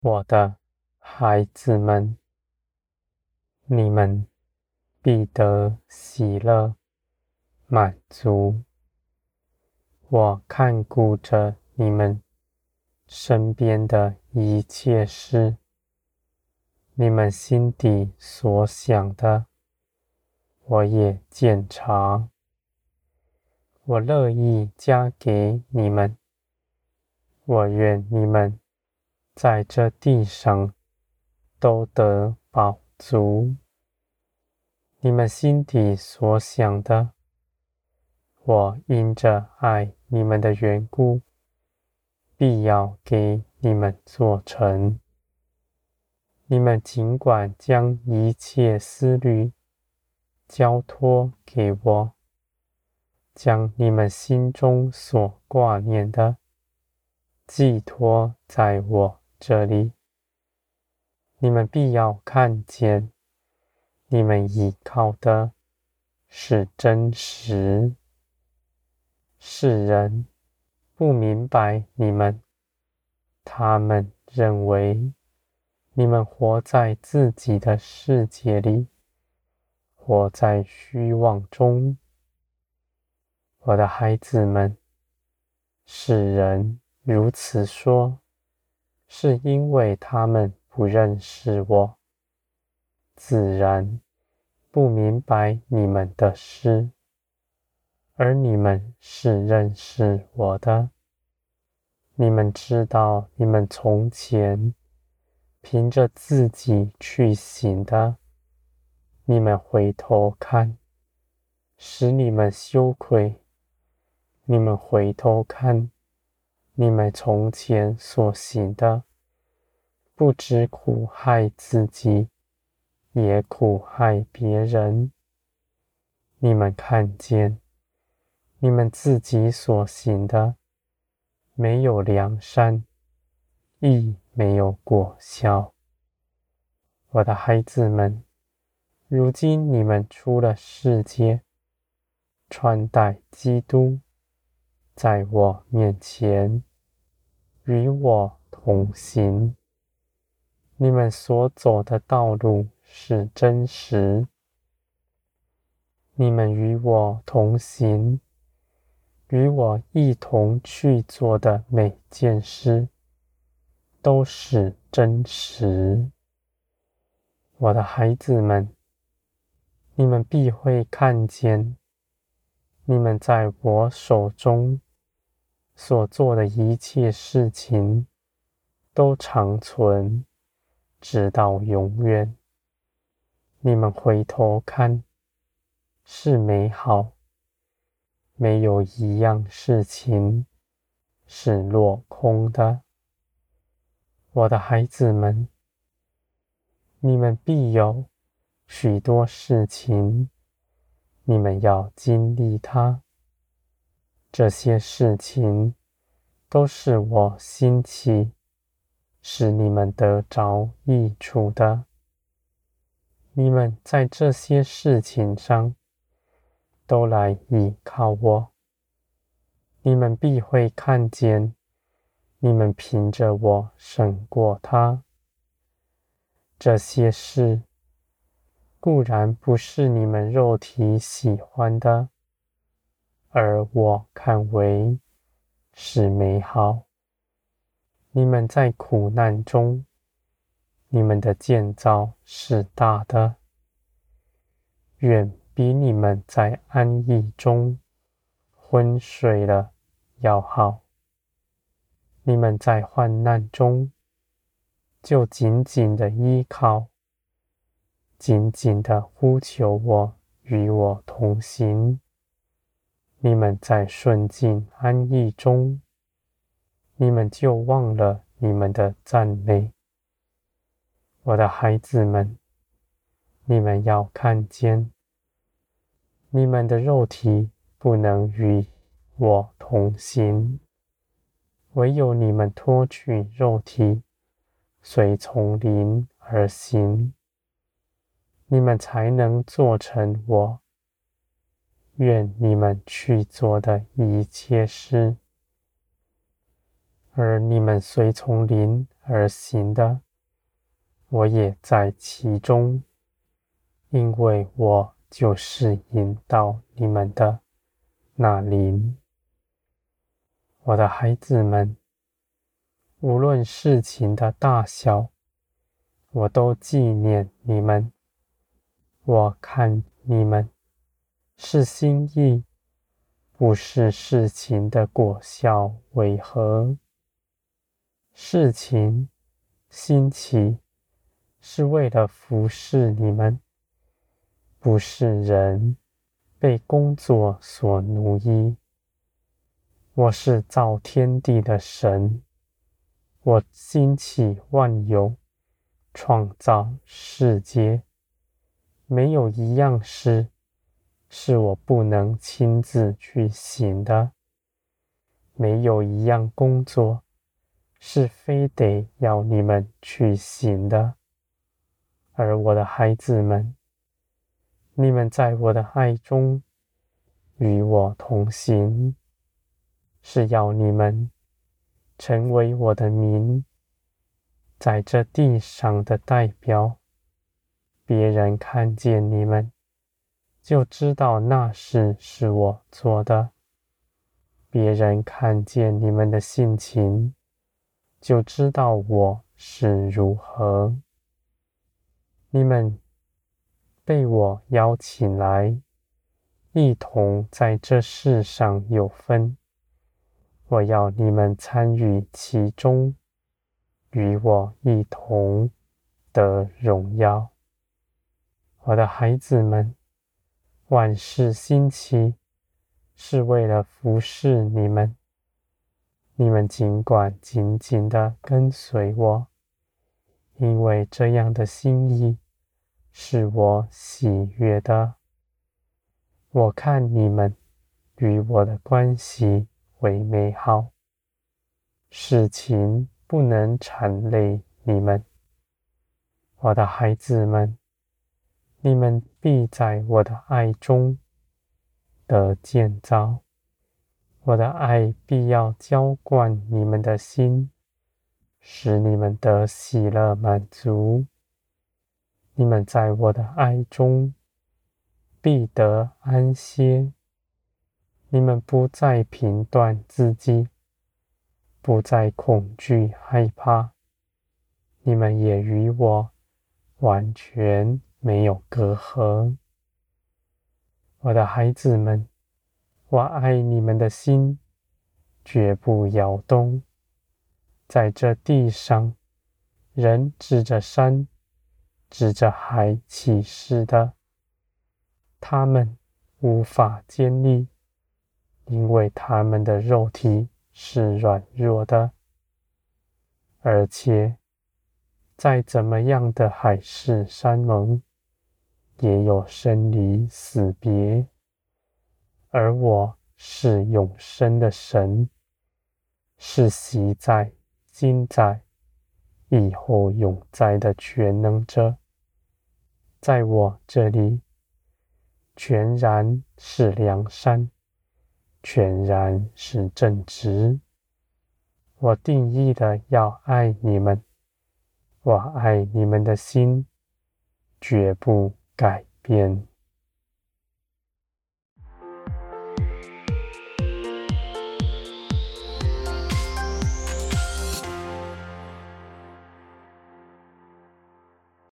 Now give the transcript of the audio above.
我的孩子们，你们必得喜乐满足。我看顾着你们身边的一切事，你们心底所想的，我也检查。我乐意加给你们。我愿你们在这地上都得饱足。你们心底所想的，我因着爱你们的缘故，必要给你们做成。你们尽管将一切思虑交托给我。将你们心中所挂念的寄托在我这里，你们必要看见，你们依靠的是真实。世人不明白你们，他们认为你们活在自己的世界里，活在虚妄中。我的孩子们，世人如此说，是因为他们不认识我，自然不明白你们的事，而你们是认识我的。你们知道，你们从前凭着自己去行的，你们回头看，使你们羞愧。你们回头看，你们从前所行的，不只苦害自己，也苦害别人。你们看见，你们自己所行的，没有良善，亦没有果效。我的孩子们，如今你们出了世界，穿戴基督。在我面前，与我同行。你们所走的道路是真实。你们与我同行，与我一同去做的每件事，都是真实。我的孩子们，你们必会看见，你们在我手中。所做的一切事情都长存，直到永远。你们回头看，是美好，没有一样事情是落空的。我的孩子们，你们必有许多事情，你们要经历它。这些事情都是我兴起，使你们得着益处的。你们在这些事情上都来依靠我，你们必会看见，你们凭着我胜过他。这些事固然不是你们肉体喜欢的。而我看为是美好。你们在苦难中，你们的建造是大的，远比你们在安逸中昏睡了要好。你们在患难中，就紧紧的依靠，紧紧的呼求我，与我同行。你们在顺境安逸中，你们就忘了你们的赞美。我的孩子们，你们要看见，你们的肉体不能与我同行，唯有你们脱去肉体，随从灵而行，你们才能做成我。愿你们去做的一切事，而你们随从灵而行的，我也在其中，因为我就是引导你们的那灵。我的孩子们，无论事情的大小，我都纪念你们。我看你们是心意，不是事情的果效为何。事情兴起是为了服侍你们，不是人被工作所奴役。我是造天地的神，我兴起万有，创造世界，没有一样事是我不能亲自去行的，没有一样工作。是非得要你们去行的，而我的孩子们，你们在我的爱中与我同行，是要你们成为我的民，在这地上的代表。别人看见你们，就知道那事是我做的；别人看见你们的性情，就知道我是如何。你们被我邀请来，一同在这世上有分。我要你们参与其中，与我一同得荣耀。我的孩子们，万事兴起，是为了服侍你们。你们尽管紧紧地跟随我，因为这样的心意是我喜悦的。我看你们与我的关系为美好，事情不能缠累你们。我的孩子们，你们必在我的爱中得建造。我的爱必要浇灌你们的心，使你们得喜乐满足。你们在我的爱中必得安歇。你们不再评断自己，不再恐惧害怕。你们也与我完全没有隔阂。我的孩子们。我爱你们的心绝不摇动。在这地上，人指着山、指着海起誓的，他们无法坚立，因为他们的肉体是软弱的，而且再怎么样的海誓山盟，也有生离死别。而我是永生的神，是昔在、今在、以后永在的全能者。在我这里，全然是良善，全然是正直。我定义的要爱你们，我爱你们的心绝不改变。